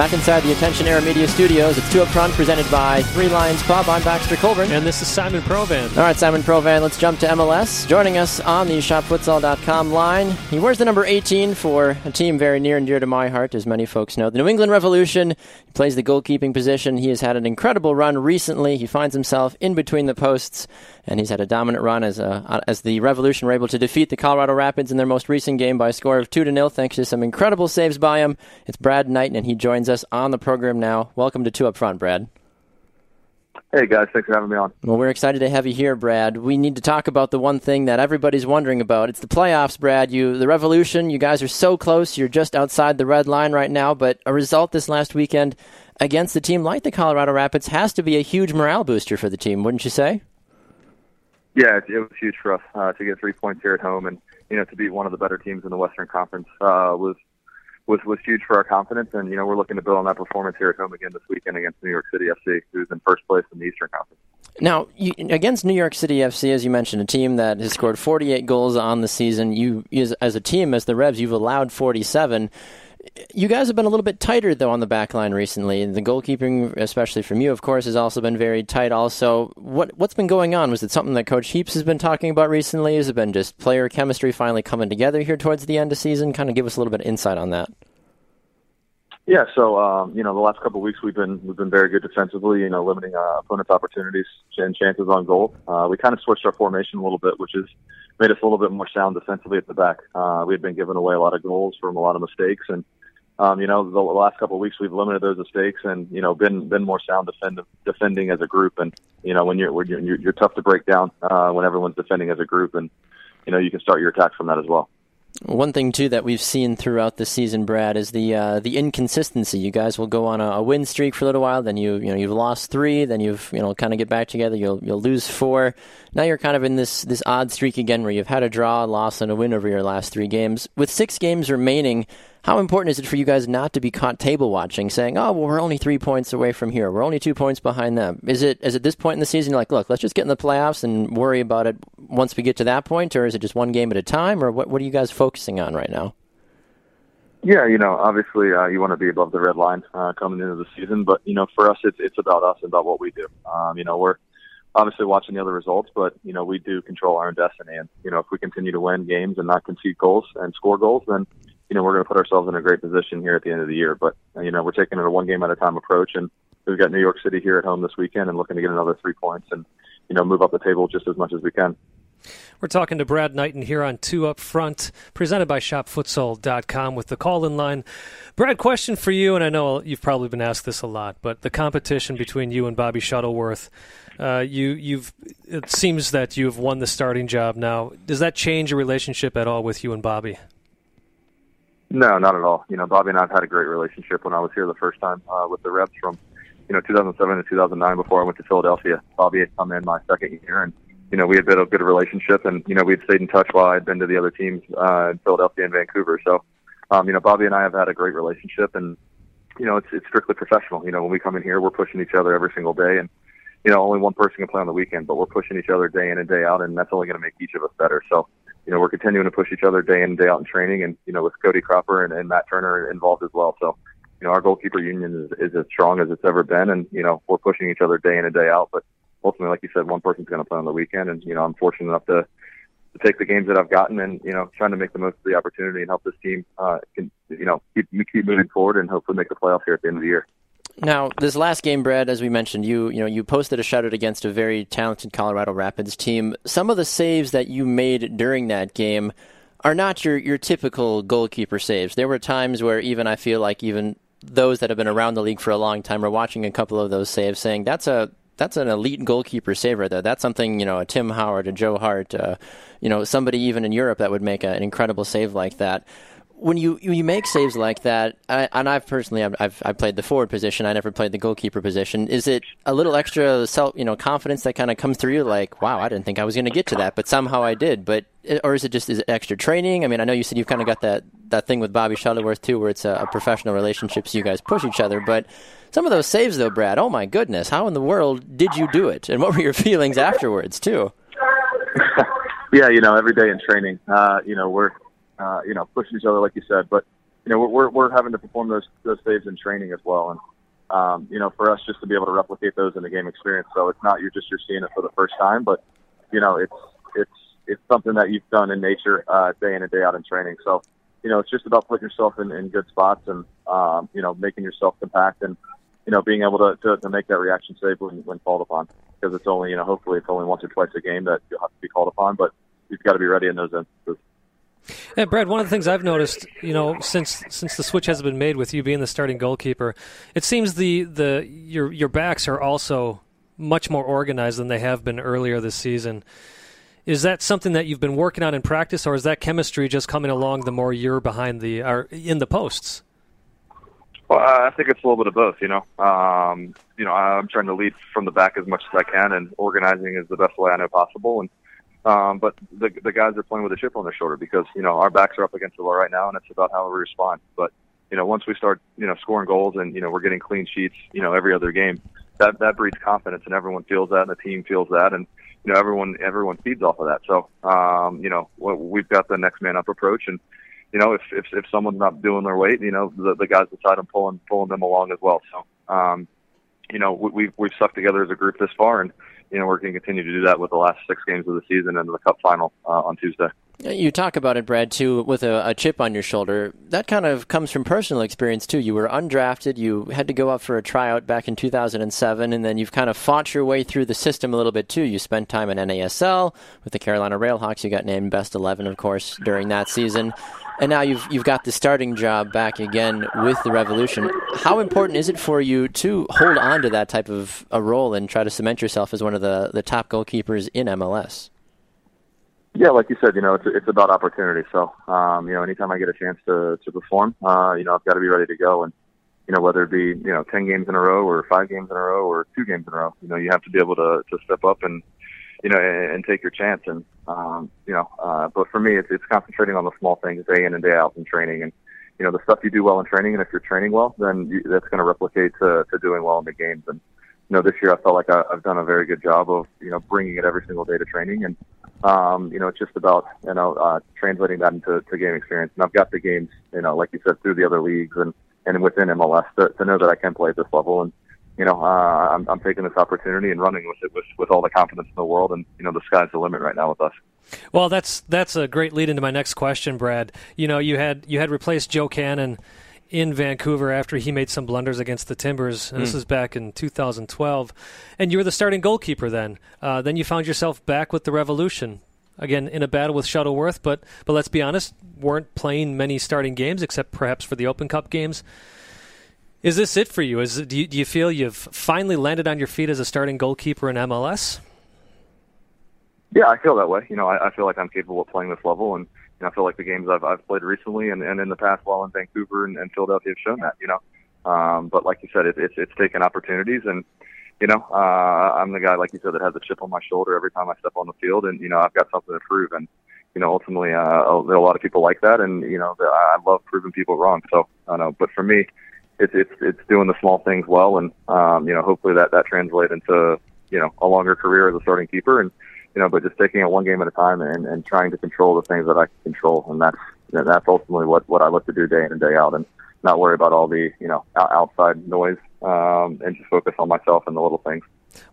Back inside the Attention Era Media Studios, it's two up front, presented by Three Lions Pub. I'm Baxter Colburn. And this is Simon Provan. All right, Simon Provan, let's jump to MLS. Joining us on the ShopFutsal.com line, he wears the number 18 for a team very near and dear to my heart, as many folks know. The New England Revolution. He plays the goalkeeping position. He has had an incredible run recently. He finds himself in between the posts, and he's had a dominant run as, a, uh, as the Revolution were able to defeat the Colorado Rapids in their most recent game by a score of 2 to 0, thanks to some incredible saves by him. It's Brad Knighton, and he joins us on the program now. Welcome to Two Up Front, Brad. Hey guys, thanks for having me on. Well, we're excited to have you here, Brad. We need to talk about the one thing that everybody's wondering about. It's the playoffs, Brad. You, the Revolution. You guys are so close. You're just outside the red line right now. But a result this last weekend against a team like the Colorado Rapids has to be a huge morale booster for the team, wouldn't you say? Yeah, it, it was huge for us uh, to get three points here at home, and you know to beat one of the better teams in the Western Conference uh, was was was huge for our confidence. And you know, we're looking to build on that performance here at home again this weekend against New York City FC, who's in first place in the Eastern Conference. Now, you, against New York City FC, as you mentioned, a team that has scored 48 goals on the season. You, as, as a team, as the Revs, you've allowed 47. You guys have been a little bit tighter though on the back line recently. and The goalkeeping, especially from you, of course, has also been very tight. Also, what what's been going on? Was it something that Coach Heaps has been talking about recently? Has it been just player chemistry finally coming together here towards the end of season? Kind of give us a little bit of insight on that. Yeah, so um, you know, the last couple of weeks we've been we've been very good defensively. You know, limiting uh, opponents' opportunities and chances on goal. Uh, we kind of switched our formation a little bit, which has made us a little bit more sound defensively at the back. Uh, we had been giving away a lot of goals from a lot of mistakes, and um, you know, the last couple of weeks we've limited those mistakes and you know been been more sound defend, defending as a group. And you know, when you're when you're, you're tough to break down uh, when everyone's defending as a group, and you know you can start your attack from that as well. One thing too that we've seen throughout the season, Brad, is the uh, the inconsistency. You guys will go on a, a, win streak for a little while, then you you know you've lost three, then you've you know kind of get back together. You'll you'll lose four. Now you're kind of in this this odd streak again, where you've had a draw, a loss, and a win over your last three games. With six games remaining, how important is it for you guys not to be caught table watching, saying, "Oh, well, we're only three points away from here. We're only two points behind them"? Is it is at this point in the season you're like, "Look, let's just get in the playoffs and worry about it once we get to that point," or is it just one game at a time, or what? What are you guys focusing on right now? Yeah, you know, obviously uh, you want to be above the red line uh, coming into the season, but you know, for us, it's it's about us and about what we do. Um, you know, we're obviously watching the other results, but you know, we do control our own destiny, and you know, if we continue to win games and not concede goals and score goals, then you know, we're going to put ourselves in a great position here at the end of the year. But, you know, we're taking it a one game at a time approach. And we've got New York City here at home this weekend and looking to get another three points and, you know, move up the table just as much as we can. We're talking to Brad Knighton here on Two Up Front, presented by ShopFutsal.com with the call in line. Brad, question for you, and I know you've probably been asked this a lot, but the competition between you and Bobby Shuttleworth, uh, you, you've it seems that you've won the starting job now. Does that change your relationship at all with you and Bobby? No, not at all. You know, Bobby and I have had a great relationship when I was here the first time uh, with the Revs from, you know, 2007 to 2009 before I went to Philadelphia. Bobby had come in my second year and, you know, we had built a good relationship and, you know, we had stayed in touch while I had been to the other teams uh, in Philadelphia and Vancouver. So, um, you know, Bobby and I have had a great relationship and, you know, it's, it's strictly professional. You know, when we come in here, we're pushing each other every single day and, you know, only one person can play on the weekend, but we're pushing each other day in and day out and that's only going to make each of us better. So, you know, we're continuing to push each other day in and day out in training, and you know, with Cody Cropper and, and Matt Turner involved as well. So, you know, our goalkeeper union is, is as strong as it's ever been, and you know, we're pushing each other day in and day out. But ultimately, like you said, one person's going to play on the weekend, and you know, I'm fortunate enough to to take the games that I've gotten and you know trying to make the most of the opportunity and help this team uh, can, you know keep keep moving forward and hopefully make the playoffs here at the end of the year. Now, this last game, Brad, as we mentioned, you you know you posted a shutout against a very talented Colorado Rapids team. Some of the saves that you made during that game are not your your typical goalkeeper saves. There were times where even I feel like even those that have been around the league for a long time are watching a couple of those saves, saying that's a that's an elite goalkeeper save there. That's something you know a Tim Howard, a Joe Hart, uh, you know somebody even in Europe that would make a, an incredible save like that. When you you make saves like that, I, and I've personally I've, I've, I've played the forward position. I never played the goalkeeper position. Is it a little extra self you know confidence that kind of comes through? Like, wow, I didn't think I was going to get to that, but somehow I did. But or is it just is it extra training? I mean, I know you said you've kind of got that that thing with Bobby Shuttleworth too, where it's a, a professional relationship, so you guys push each other, but some of those saves, though, Brad, oh my goodness, how in the world did you do it? And what were your feelings afterwards, too? yeah, you know, every day in training, uh, you know, we're, uh, you know, pushing each other, like you said, but, you know, we're, we're having to perform those, those saves in training as well. And, um, you know, for us just to be able to replicate those in the game experience. So it's not you're just, you're seeing it for the first time, but, you know, it's, it's, it's something that you've done in nature, uh, day in and day out in training. So, you know, it's just about putting yourself in, in good spots and, um, you know, making yourself compact and, you know, being able to, to, to make that reaction save when, when called upon. Because it's only, you know, hopefully it's only once or twice a game that you'll have to be called upon, but you've got to be ready in those instances. Yeah, Brad. One of the things I've noticed, you know, since since the switch has been made with you being the starting goalkeeper, it seems the the your your backs are also much more organized than they have been earlier this season. Is that something that you've been working on in practice, or is that chemistry just coming along the more you're behind the or in the posts? Well, I think it's a little bit of both. You know, um, you know, I'm trying to lead from the back as much as I can, and organizing is the best way I know possible. And um, but the the guys are playing with a chip on their shoulder because you know our backs are up against the wall right now, and it's about how we respond. But you know, once we start, you know, scoring goals and you know we're getting clean sheets, you know, every other game, that that breeds confidence, and everyone feels that, and the team feels that, and you know, everyone everyone feeds off of that. So, um, you know, we've got the next man up approach, and you know, if, if, if someone's not doing their weight, you know, the, the guys beside them pulling, pulling them along as well. So, um, you know, we, we've, we've stuck together as a group this far and, you know, we're going to continue to do that with the last six games of the season and the cup final uh, on Tuesday. You talk about it, Brad, too, with a, a, chip on your shoulder. That kind of comes from personal experience, too. You were undrafted. You had to go up for a tryout back in 2007, and then you've kind of fought your way through the system a little bit, too. You spent time in NASL with the Carolina Railhawks. You got named Best 11, of course, during that season and now you've you've got the starting job back again with the Revolution. How important is it for you to hold on to that type of a role and try to cement yourself as one of the, the top goalkeepers in MLS? Yeah, like you said, you know, it's it's about opportunity. So, um, you know, anytime I get a chance to to perform, uh, you know, I've got to be ready to go. And you know, whether it be you know ten games in a row or five games in a row or two games in a row, you know, you have to be able to to step up and you know, and, and take your chance. And, um, you know, uh, but for me, it's, it's concentrating on the small things day in and day out in training. And, you know, the stuff you do well in training, and if you're training well, then you, that's going to replicate to, to doing well in the games. And, you know, this year I felt like I, I've done a very good job of, you know, bringing it every single day to training. And, um, you know, it's just about, you know, uh, translating that into to game experience. And I've got the games, you know, like you said, through the other leagues and, and within MLS to, to know that I can play at this level. And, you know, uh, I'm, I'm taking this opportunity and running with it with, with all the confidence in the world. And, you know, the sky's the limit right now with us. Well, that's that's a great lead into my next question, Brad. You know, you had you had replaced Joe Cannon in Vancouver after he made some blunders against the Timbers. And mm. This was back in 2012, and you were the starting goalkeeper then. Uh, then you found yourself back with the Revolution again in a battle with Shuttleworth. But but let's be honest, weren't playing many starting games except perhaps for the Open Cup games. Is this it for you? Is do you, do you feel you've finally landed on your feet as a starting goalkeeper in MLS? Yeah, I feel that way. You know, I, I feel like I'm capable of playing this level, and you know, I feel like the games I've, I've played recently and, and in the past while in Vancouver and, and Philadelphia have shown that. You know, um, but like you said, it, it's it's taken opportunities, and you know, uh, I'm the guy like you said that has a chip on my shoulder every time I step on the field, and you know, I've got something to prove, and you know, ultimately, uh, a lot of people like that, and you know, I love proving people wrong. So I don't know, but for me it's it's it's doing the small things well, and um, you know, hopefully that that translates into you know a longer career as a starting keeper, and you know, but just taking it one game at a time and, and trying to control the things that I can control, and that's you know, that's ultimately what what I look to do day in and day out, and not worry about all the you know outside noise, um, and just focus on myself and the little things.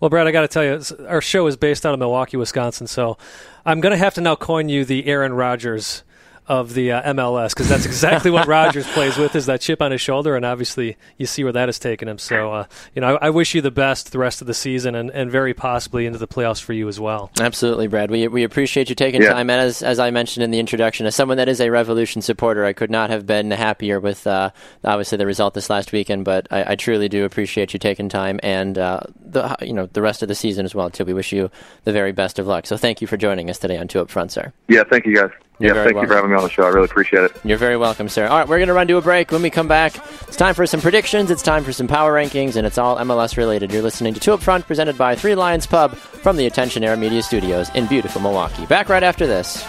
Well, Brad, I got to tell you, our show is based out of Milwaukee, Wisconsin, so I'm going to have to now coin you the Aaron Rodgers of the uh, MLS because that's exactly what Rodgers plays with is that chip on his shoulder, and obviously you see where that has taken him. So, uh, you know, I, I, wish you the best the rest of the season and, and very possibly into the playoffs for you as well. Absolutely, Brad. We, we appreciate you taking yeah. time. And as, as I mentioned in the introduction, as someone that is a Revolution supporter, I could not have been happier with uh, obviously the result this last weekend. But I, I truly do appreciate you taking time and uh, the you know the rest of the season as well too. We wish you the very best of luck. So thank you for joining us today on Two Up Front, sir. Yeah, thank you guys. You're yeah, thank welcome. you for having me on the show. I really appreciate it. You're very welcome, sir. All right, we're going to run to a break. When we come back, it's time for some predictions, it's time for some power rankings, and it's all MLS related. You're listening to Two Up Front, presented by Three Lions Pub from the Attention Era Media Studios in beautiful Milwaukee. Back right after this.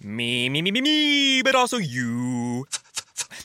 Me, me, me, me, me, but also you.